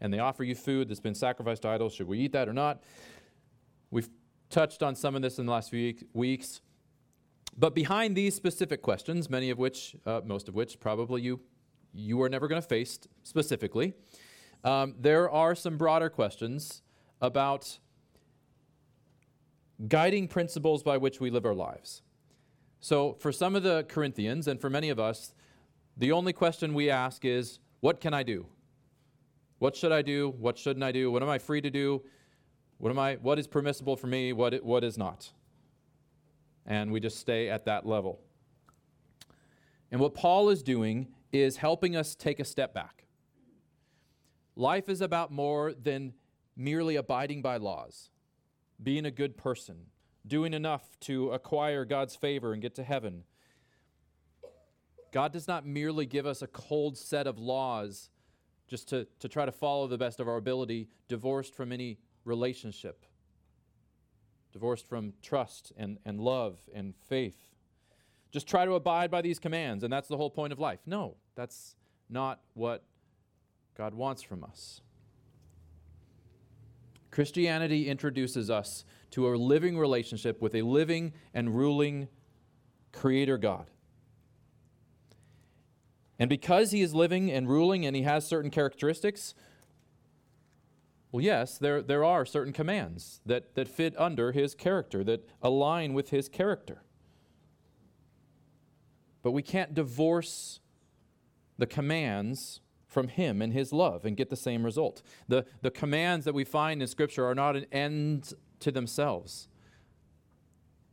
and they offer you food that's been sacrificed to idols. Should we eat that or not? We've touched on some of this in the last few weeks. But behind these specific questions, many of which, uh, most of which, probably you, you are never going to face specifically, um, there are some broader questions about guiding principles by which we live our lives. So, for some of the Corinthians, and for many of us, the only question we ask is, What can I do? What should I do? What shouldn't I do? What am I free to do? What, am I, what is permissible for me? What, what is not? And we just stay at that level. And what Paul is doing is helping us take a step back. Life is about more than merely abiding by laws, being a good person, doing enough to acquire God's favor and get to heaven. God does not merely give us a cold set of laws just to, to try to follow the best of our ability, divorced from any relationship, divorced from trust and, and love and faith. Just try to abide by these commands, and that's the whole point of life. No, that's not what God wants from us. Christianity introduces us to a living relationship with a living and ruling Creator God. And because he is living and ruling and he has certain characteristics, well, yes, there, there are certain commands that, that fit under his character, that align with his character. But we can't divorce the commands from him and his love and get the same result. The, the commands that we find in Scripture are not an end to themselves,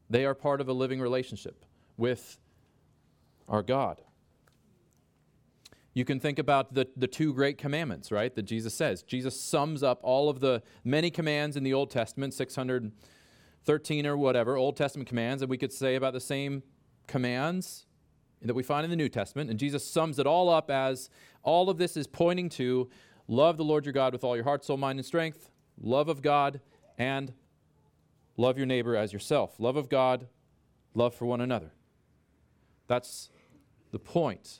they are part of a living relationship with our God. You can think about the, the two great commandments, right, that Jesus says. Jesus sums up all of the many commands in the Old Testament, 613 or whatever, Old Testament commands, and we could say about the same commands that we find in the New Testament. And Jesus sums it all up as all of this is pointing to love the Lord your God with all your heart, soul, mind, and strength, love of God, and love your neighbor as yourself. Love of God, love for one another. That's the point.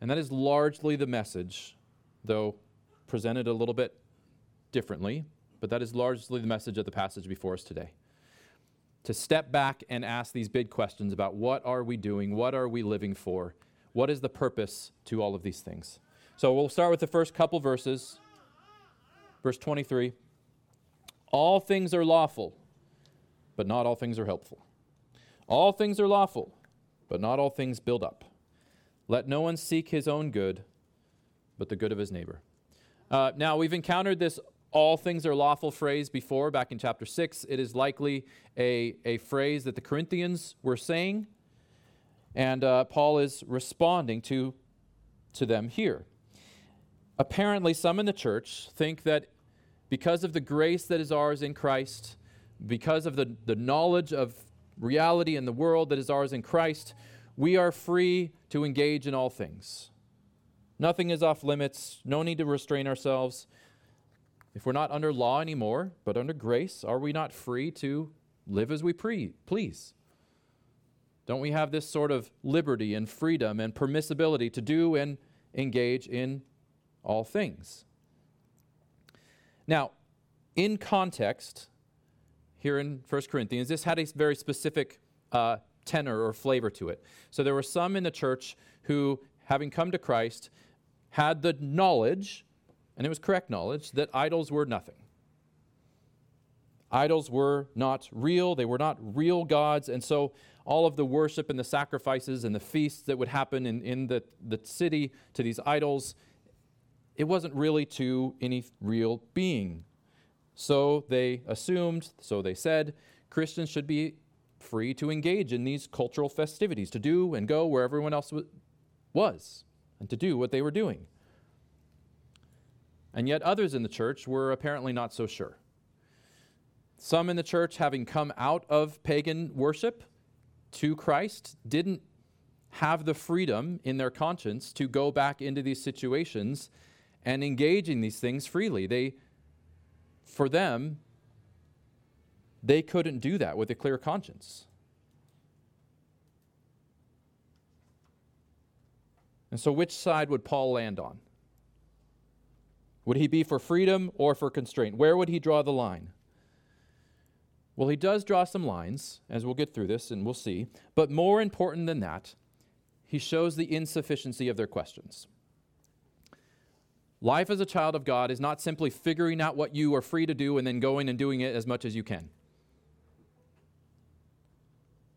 And that is largely the message, though presented a little bit differently, but that is largely the message of the passage before us today. To step back and ask these big questions about what are we doing? What are we living for? What is the purpose to all of these things? So we'll start with the first couple verses. Verse 23 All things are lawful, but not all things are helpful. All things are lawful, but not all things build up. Let no one seek his own good, but the good of his neighbor. Uh, now, we've encountered this all things are lawful phrase before, back in chapter 6. It is likely a, a phrase that the Corinthians were saying, and uh, Paul is responding to, to them here. Apparently, some in the church think that because of the grace that is ours in Christ, because of the, the knowledge of reality in the world that is ours in Christ, we are free to engage in all things. Nothing is off limits, no need to restrain ourselves. If we're not under law anymore, but under grace, are we not free to live as we pre- please? Don't we have this sort of liberty and freedom and permissibility to do and engage in all things? Now, in context, here in 1 Corinthians, this had a very specific uh, tenor or flavor to it. So there were some in the church who, having come to Christ, had the knowledge, and it was correct knowledge, that idols were nothing. Idols were not real, they were not real gods, and so all of the worship and the sacrifices and the feasts that would happen in, in the, the city to these idols, it wasn't really to any real being. So they assumed, so they said, Christians should be free to engage in these cultural festivities, to do and go where everyone else was, and to do what they were doing. And yet, others in the church were apparently not so sure. Some in the church, having come out of pagan worship to Christ, didn't have the freedom in their conscience to go back into these situations and engage in these things freely. They, for them, they couldn't do that with a clear conscience. And so, which side would Paul land on? Would he be for freedom or for constraint? Where would he draw the line? Well, he does draw some lines, as we'll get through this and we'll see. But more important than that, he shows the insufficiency of their questions. Life as a child of God is not simply figuring out what you are free to do and then going and doing it as much as you can.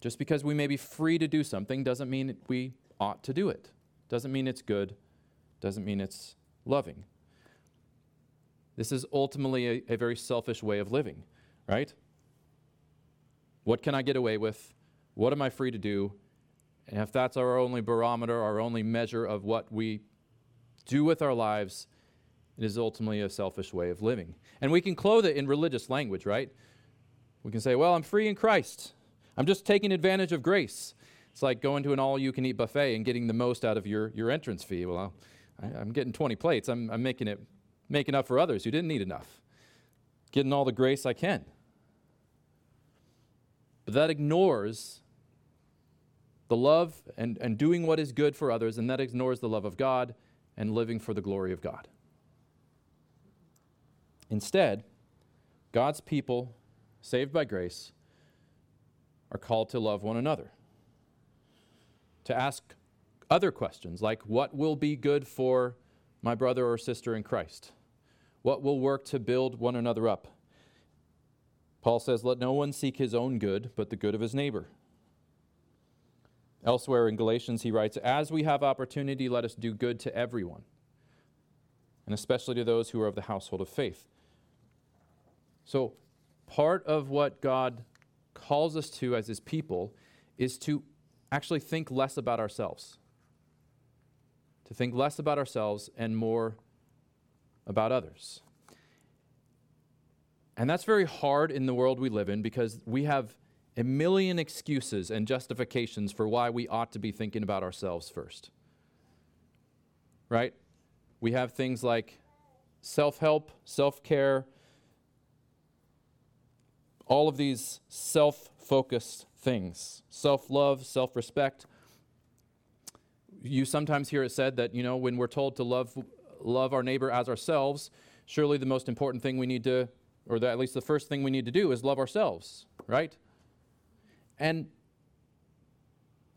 Just because we may be free to do something doesn't mean we ought to do it. Doesn't mean it's good. Doesn't mean it's loving. This is ultimately a, a very selfish way of living, right? What can I get away with? What am I free to do? And if that's our only barometer, our only measure of what we do with our lives, it is ultimately a selfish way of living. And we can clothe it in religious language, right? We can say, well, I'm free in Christ. I'm just taking advantage of grace. It's like going to an all you can eat buffet and getting the most out of your, your entrance fee. Well, I, am getting 20 plates. I'm, I'm making it making up for others who didn't need enough, getting all the grace I can. But that ignores the love and, and doing what is good for others, and that ignores the love of God and living for the glory of God. Instead, God's people, saved by grace, are called to love one another, to ask other questions like, What will be good for my brother or sister in Christ? What will work to build one another up? Paul says, Let no one seek his own good, but the good of his neighbor. Elsewhere in Galatians, he writes, As we have opportunity, let us do good to everyone, and especially to those who are of the household of faith. So, part of what God calls us to as his people is to actually think less about ourselves. To think less about ourselves and more about others. And that's very hard in the world we live in because we have a million excuses and justifications for why we ought to be thinking about ourselves first. Right? We have things like self help, self care, all of these self focused things self love, self respect. You sometimes hear it said that, you know, when we're told to love, love our neighbor as ourselves, surely the most important thing we need to or the, at least the first thing we need to do is love ourselves, right? And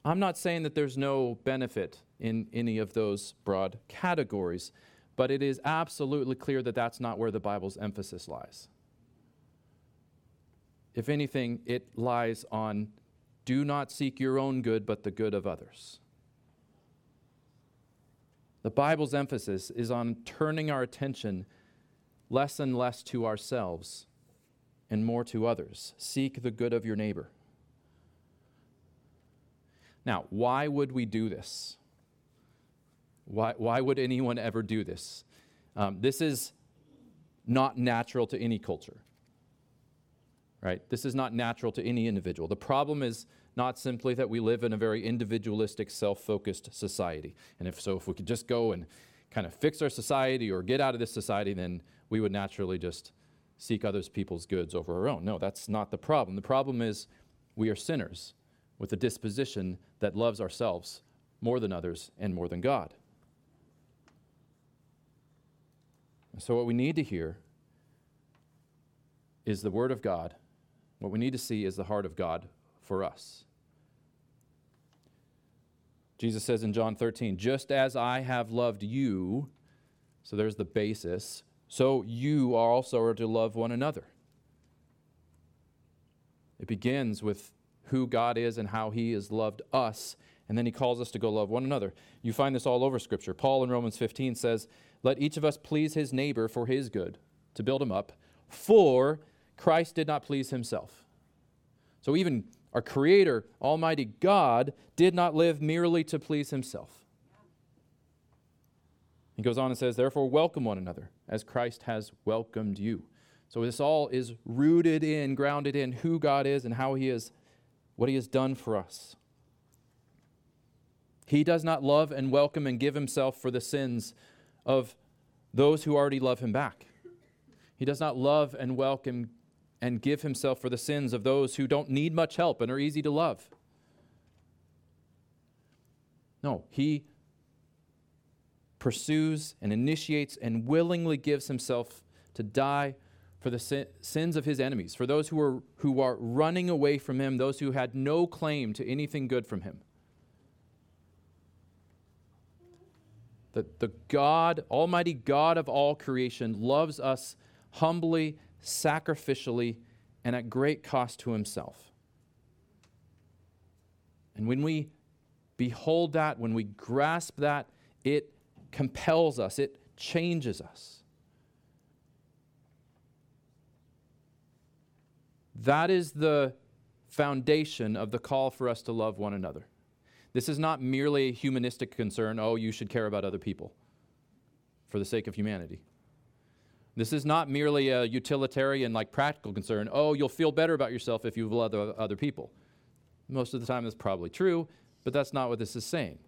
I'm not saying that there's no benefit in any of those broad categories, but it is absolutely clear that that's not where the Bible's emphasis lies. If anything, it lies on do not seek your own good, but the good of others. The Bible's emphasis is on turning our attention less and less to ourselves and more to others. Seek the good of your neighbor. Now, why would we do this? Why, why would anyone ever do this? Um, this is not natural to any culture, right? This is not natural to any individual. The problem is not simply that we live in a very individualistic, self focused society. And if so, if we could just go and kind of fix our society or get out of this society, then we would naturally just seek others people's goods over our own. No, that's not the problem. The problem is we are sinners with a disposition that loves ourselves more than others and more than God. So, what we need to hear is the Word of God. What we need to see is the heart of God for us. Jesus says in John 13, just as I have loved you, so there's the basis, so you also are to love one another. It begins with who God is and how he has loved us, and then he calls us to go love one another. You find this all over Scripture. Paul in Romans 15 says, Let each of us please his neighbor for his good, to build him up, for Christ did not please himself. So even our Creator, Almighty God, did not live merely to please himself. He goes on and says, Therefore, welcome one another as Christ has welcomed you. So this all is rooted in, grounded in who God is and how He is, what He has done for us. He does not love and welcome and give Himself for the sins of those who already love Him back. He does not love and welcome and give Himself for the sins of those who don't need much help and are easy to love. No, He pursues and initiates and willingly gives himself to die for the sin, sins of his enemies, for those who are, who are running away from him, those who had no claim to anything good from him. That the God, Almighty God of all creation, loves us humbly, sacrificially, and at great cost to himself. And when we behold that, when we grasp that, it compels us, it changes us. That is the foundation of the call for us to love one another. This is not merely a humanistic concern, oh, you should care about other people for the sake of humanity. This is not merely a utilitarian, like practical concern, oh, you'll feel better about yourself if you love other people. Most of the time, that's probably true, but that's not what this is saying.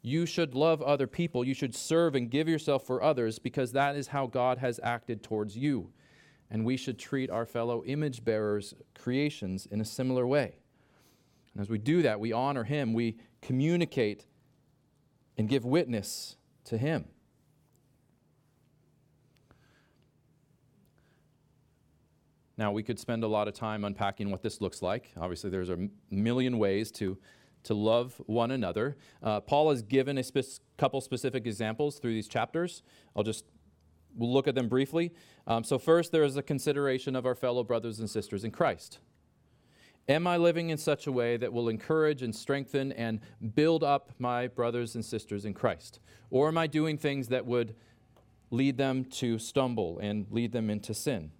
You should love other people. You should serve and give yourself for others because that is how God has acted towards you and we should treat our fellow image bearers, creations, in a similar way. And as we do that, we honor Him, we communicate and give witness to Him. Now, we could spend a lot of time unpacking what this looks like. Obviously, there's a million ways to, to love one another. Uh, Paul has given a spe- couple specific examples through these chapters. I'll just we'll look at them briefly. Um, so, first, there is a consideration of our fellow brothers and sisters in Christ. Am I living in such a way that will encourage and strengthen and build up my brothers and sisters in Christ? Or am I doing things that would lead them to stumble and lead them into sin?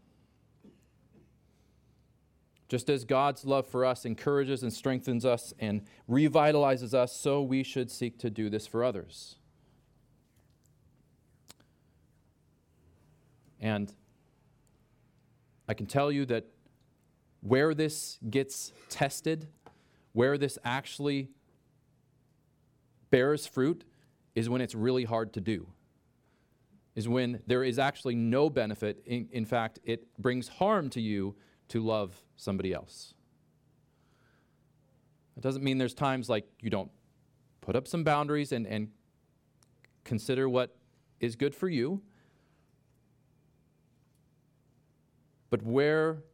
Just as God's love for us encourages and strengthens us and revitalizes us, so we should seek to do this for others. And I can tell you that where this gets tested, where this actually bears fruit, is when it's really hard to do. Is when there is actually no benefit. In, in fact, it brings harm to you to love somebody else. It doesn't mean there's times like you don't put up some boundaries and, and consider what is good for you. But where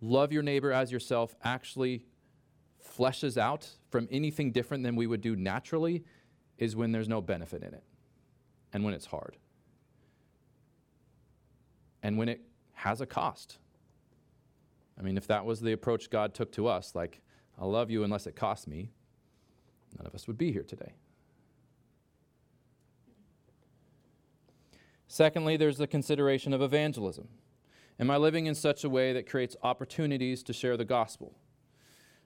love your neighbor as yourself actually fleshes out from anything different than we would do naturally is when there's no benefit in it and when it's hard and when it has a cost. I mean, if that was the approach God took to us, like, I'll love you unless it costs me, none of us would be here today. Secondly, there's the consideration of evangelism. Am I living in such a way that creates opportunities to share the gospel?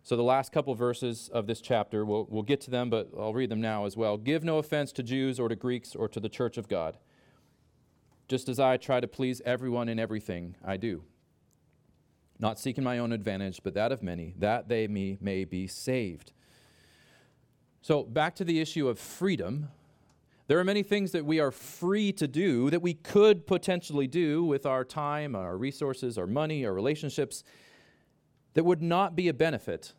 So, the last couple verses of this chapter, we'll, we'll get to them, but I'll read them now as well. Give no offense to Jews or to Greeks or to the church of God, just as I try to please everyone in everything I do. Not seeking my own advantage, but that of many, that they may, may be saved. So, back to the issue of freedom. There are many things that we are free to do that we could potentially do with our time, our resources, our money, our relationships that would not be a benefit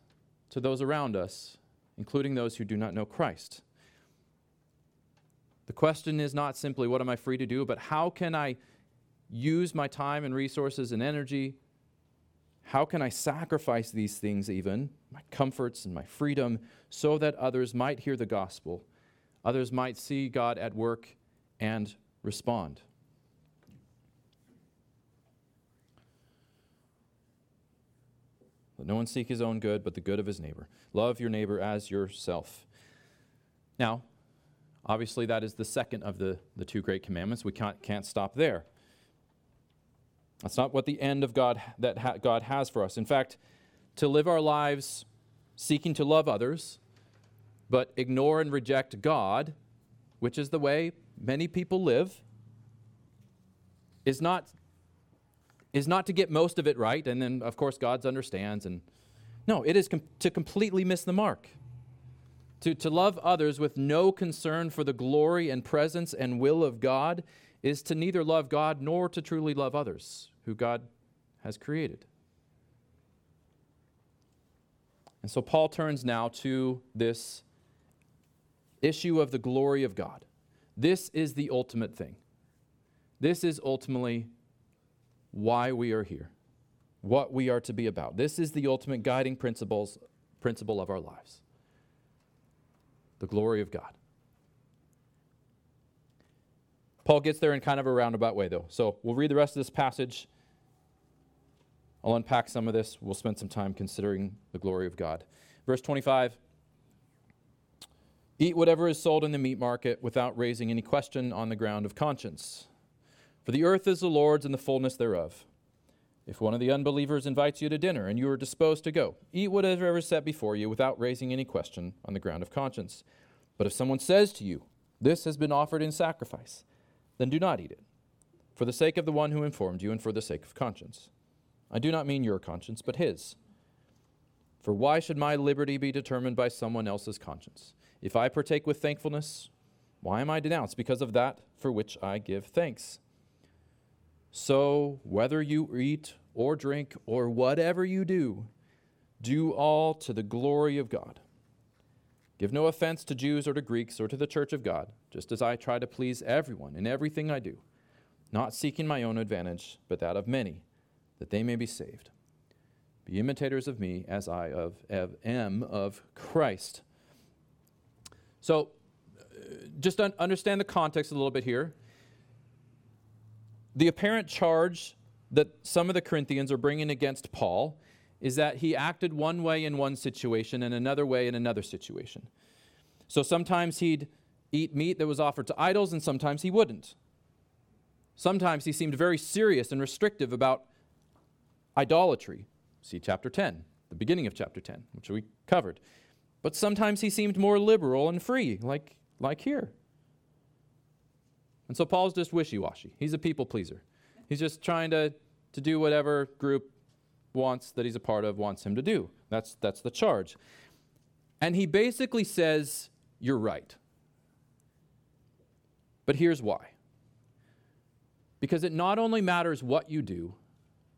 to those around us, including those who do not know Christ. The question is not simply what am I free to do, but how can I use my time and resources and energy? How can I sacrifice these things, even my comforts and my freedom, so that others might hear the gospel others might see God at work and respond. Let no one seek his own good, but the good of his neighbor. Love your neighbor as yourself. Now, obviously, that is the second of the, the two great commandments. We can't, can't stop there. That's not what the end of God that ha- God has for us. In fact, to live our lives seeking to love others but ignore and reject God, which is the way many people live, is not, is not to get most of it right, and then, of course, God's understands. And no, it is com- to completely miss the mark. To, to love others with no concern for the glory and presence and will of God is to neither love God nor to truly love others who God has created. And so Paul turns now to this issue of the glory of God. This is the ultimate thing. This is ultimately why we are here, what we are to be about. This is the ultimate guiding principles, principle of our lives the glory of God. Paul gets there in kind of a roundabout way, though. So we'll read the rest of this passage. I'll unpack some of this. We'll spend some time considering the glory of God. Verse 25 Eat whatever is sold in the meat market without raising any question on the ground of conscience. For the earth is the Lord's and the fullness thereof. If one of the unbelievers invites you to dinner and you are disposed to go, eat whatever is set before you without raising any question on the ground of conscience. But if someone says to you, This has been offered in sacrifice, then do not eat it, for the sake of the one who informed you and for the sake of conscience. I do not mean your conscience, but his. For why should my liberty be determined by someone else's conscience? If I partake with thankfulness, why am I denounced? Because of that for which I give thanks. So, whether you eat or drink or whatever you do, do all to the glory of God. Give no offense to Jews or to Greeks or to the church of God, just as I try to please everyone in everything I do, not seeking my own advantage, but that of many, that they may be saved. Be imitators of me as I of, am of Christ. So, uh, just un- understand the context a little bit here. The apparent charge that some of the Corinthians are bringing against Paul is that he acted one way in one situation and another way in another situation. So sometimes he'd eat meat that was offered to idols, and sometimes he wouldn't. Sometimes he seemed very serious and restrictive about idolatry. See chapter 10, the beginning of chapter 10, which we covered. But sometimes he seemed more liberal and free, like, like here. And so Paul's just wishy washy. He's a people pleaser. He's just trying to, to do whatever group wants that he's a part of wants him to do. That's that's the charge. And he basically says, "You're right." But here's why. Because it not only matters what you do,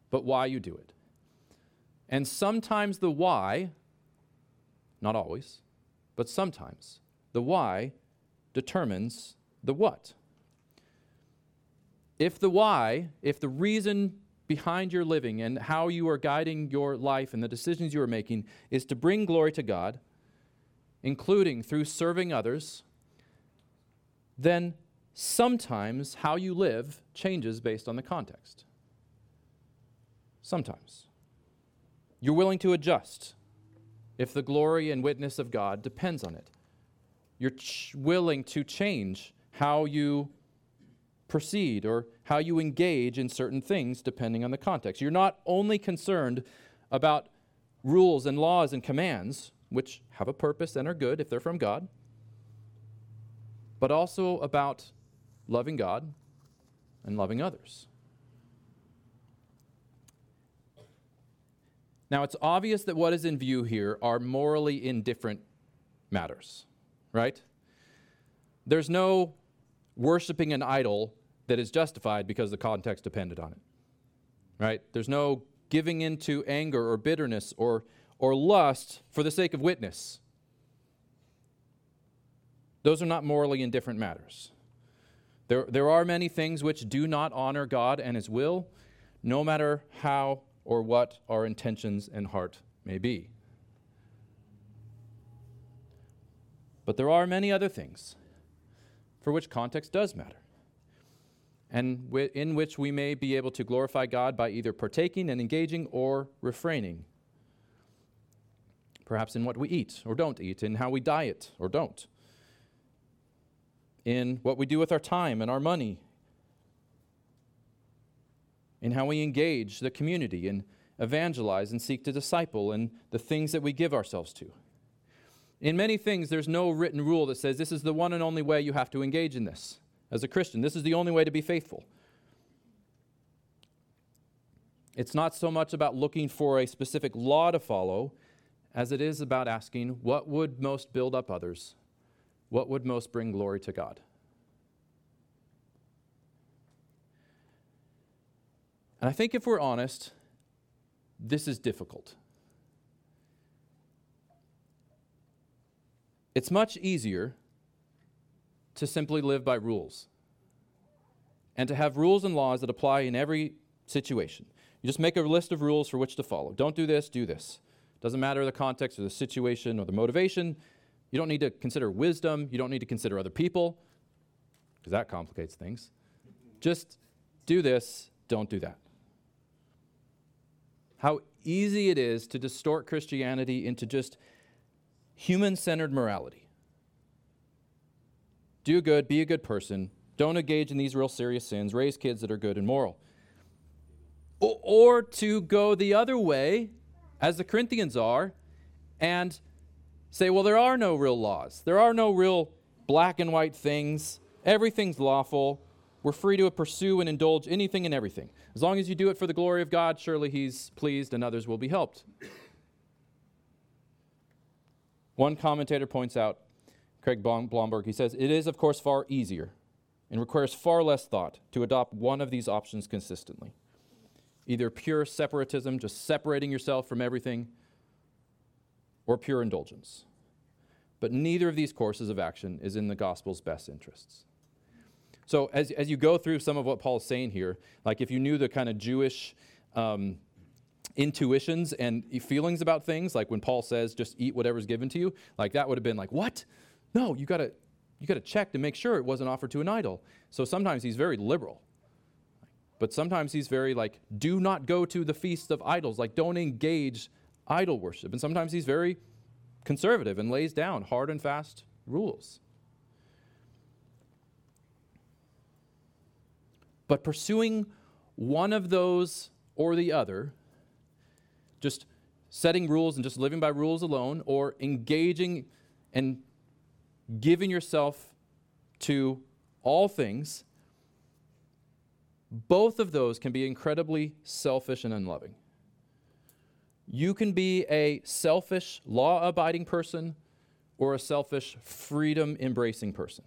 but why you do it. And sometimes the why, not always, but sometimes the why determines the what. If the why, if the reason behind your living and how you are guiding your life and the decisions you are making is to bring glory to God, including through serving others, then sometimes how you live changes based on the context. Sometimes. You're willing to adjust if the glory and witness of God depends on it. You're ch- willing to change how you proceed or how you engage in certain things depending on the context. You're not only concerned about rules and laws and commands, which have a purpose and are good if they're from God, but also about loving God and loving others. Now, it's obvious that what is in view here are morally indifferent matters, right? There's no worshiping an idol that is justified because the context depended on it. Right? There's no giving into anger or bitterness or, or lust for the sake of witness. Those are not morally indifferent matters. There, there are many things which do not honor God and His will, no matter how or what our intentions and heart may be. But there are many other things for which context does matter, and in which we may be able to glorify God by either partaking and engaging or refraining. Perhaps in what we eat or don't eat, in how we diet or don't, in what we do with our time and our money, in how we engage the community and evangelize and seek to disciple, and the things that we give ourselves to. In many things, there's no written rule that says this is the one and only way you have to engage in this as a Christian. This is the only way to be faithful. It's not so much about looking for a specific law to follow as it is about asking what would most build up others? What would most bring glory to God? And I think if we're honest, this is difficult. It's much easier to simply live by rules and to have rules and laws that apply in every situation. You just make a list of rules for which to follow. Don't do this, do this. Doesn't matter the context or the situation or the motivation. You don't need to consider wisdom. You don't need to consider other people because that complicates things. Just do this, don't do that. How easy it is to distort Christianity into just human centered morality. Do good, be a good person, don't engage in these real serious sins, raise kids that are good and moral. O- or to go the other way, as the Corinthians are, and say, well, there are no real laws, there are no real black and white things, everything's lawful. We're free to pursue and indulge anything and everything. As long as you do it for the glory of God, surely He's pleased and others will be helped. One commentator points out, Craig Blomberg, he says, It is, of course, far easier and requires far less thought to adopt one of these options consistently. Either pure separatism, just separating yourself from everything, or pure indulgence. But neither of these courses of action is in the gospel's best interests. So, as, as you go through some of what Paul's saying here, like if you knew the kind of Jewish um, intuitions and feelings about things, like when Paul says, just eat whatever's given to you, like that would have been like, what? No, you got to you got to check to make sure it wasn't offered to an idol. So sometimes he's very liberal. But sometimes he's very like, do not go to the feasts of idols. Like, don't engage idol worship. And sometimes he's very conservative and lays down hard and fast rules. But pursuing one of those or the other, just setting rules and just living by rules alone, or engaging and giving yourself to all things, both of those can be incredibly selfish and unloving. You can be a selfish, law abiding person or a selfish, freedom embracing person.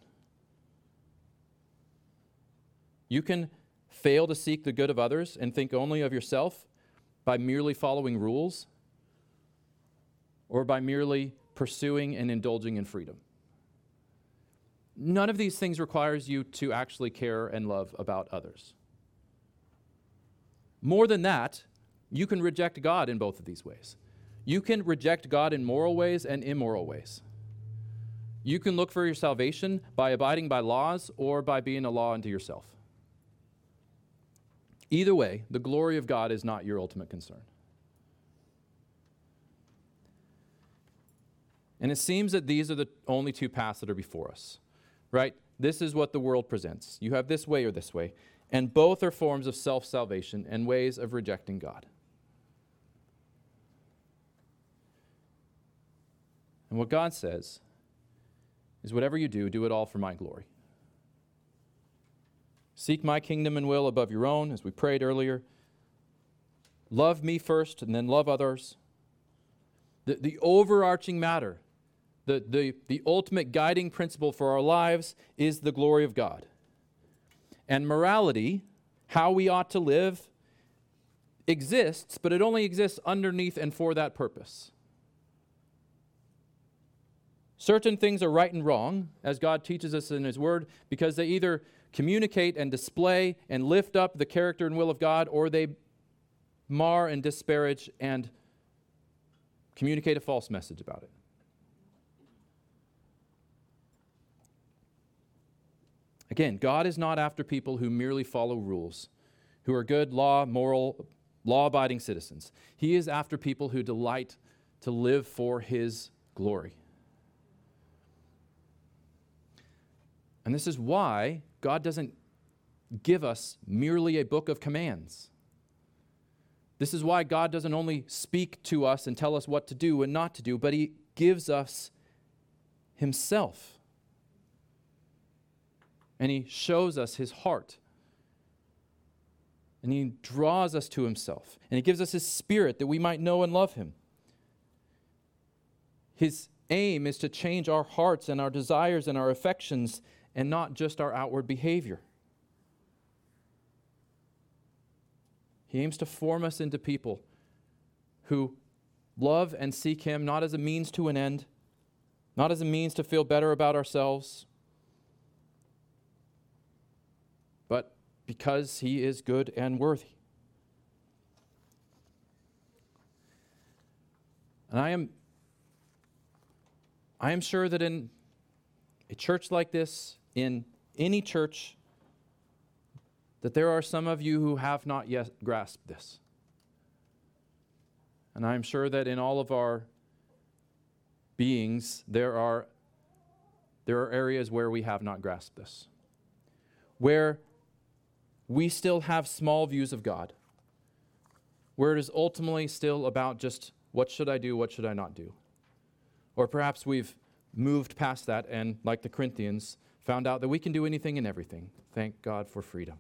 You can fail to seek the good of others and think only of yourself by merely following rules or by merely pursuing and indulging in freedom. None of these things requires you to actually care and love about others. More than that, you can reject God in both of these ways. You can reject God in moral ways and immoral ways. You can look for your salvation by abiding by laws or by being a law unto yourself. Either way, the glory of God is not your ultimate concern. And it seems that these are the only two paths that are before us right? This is what the world presents. You have this way or this way. And both are forms of self salvation and ways of rejecting God. And what God says is whatever you do, do it all for my glory. Seek my kingdom and will above your own, as we prayed earlier. Love me first and then love others. The, the overarching matter the, the, the ultimate guiding principle for our lives is the glory of God. And morality, how we ought to live, exists, but it only exists underneath and for that purpose. Certain things are right and wrong, as God teaches us in His Word, because they either communicate and display and lift up the character and will of God, or they mar and disparage and communicate a false message about it. Again, God is not after people who merely follow rules, who are good, law, moral, law abiding citizens. He is after people who delight to live for His glory. And this is why God doesn't give us merely a book of commands. This is why God doesn't only speak to us and tell us what to do and not to do, but He gives us Himself and he shows us his heart. And he draws us to himself. And he gives us his spirit that we might know and love him. His aim is to change our hearts and our desires and our affections and not just our outward behavior. He aims to form us into people who love and seek him not as a means to an end, not as a means to feel better about ourselves, but because he is good and worthy. And I am I am sure that in a church like this, in any church, that there are some of you who have not yet grasped this. And I'm sure that in all of our beings, there are, there are areas where we have not grasped this, where we still have small views of God, where it is ultimately still about just what should I do, what should I not do. Or perhaps we've moved past that and, like the Corinthians, found out that we can do anything and everything. Thank God for freedom.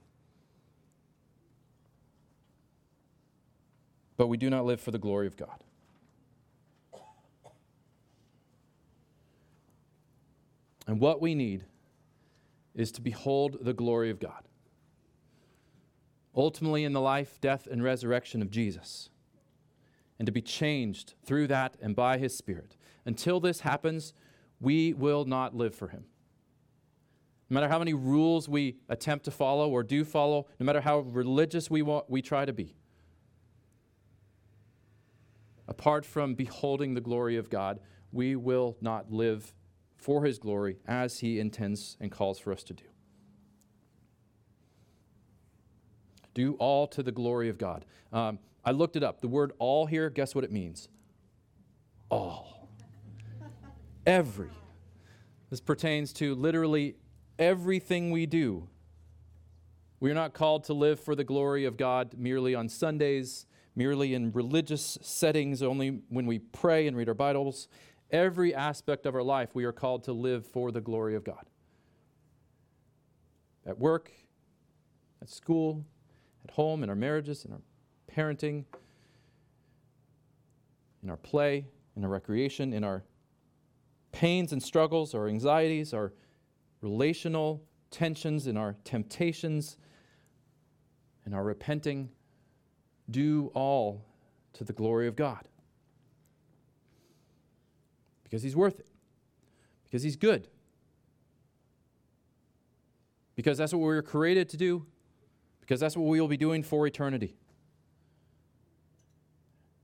but we do not live for the glory of God. And what we need is to behold the glory of God. Ultimately, in the life, death, and resurrection of Jesus, and to be changed through that and by His Spirit. Until this happens, we will not live for Him. No matter how many rules we attempt to follow or do follow, no matter how religious we, want, we try to be, apart from beholding the glory of God, we will not live for his glory as he intends and calls for us to do. Do all to the glory of God. Um, I looked it up. The word all here, guess what it means? All. Every. This pertains to literally everything we do. We are not called to live for the glory of God merely on Sundays merely in religious settings, only when we pray and read our Bibles. Every aspect of our life, we are called to live for the glory of God. At work, at school, at home, in our marriages, in our parenting, in our play, in our recreation, in our pains and struggles, our anxieties, our relational tensions, in our temptations, in our repenting do all to the glory of God. Because He's worth it, because He's good, because that's what we were created to do, because that's what we will be doing for eternity.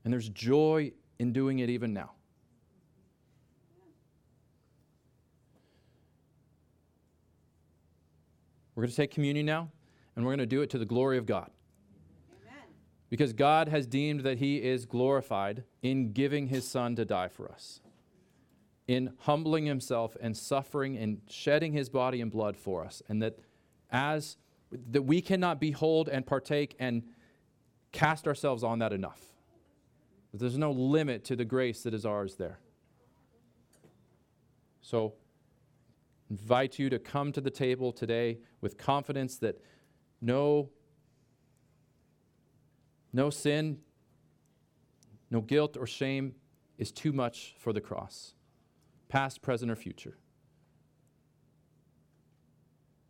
And there's joy in doing it even now. We're going to take communion now, and we're going to do it to the glory of God. Because God has deemed that he is glorified in giving his son to die for us, in humbling himself and suffering and shedding his body and blood for us, and that as that we cannot behold and partake and cast ourselves on that enough. There's no limit to the grace that is ours there. So invite you to come to the table today with confidence that no no sin, no guilt or shame is too much for the cross, past, present, or future.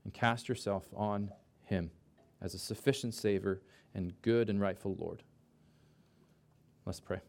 And cast yourself on Him as a sufficient Savior and good and rightful Lord. Let's pray.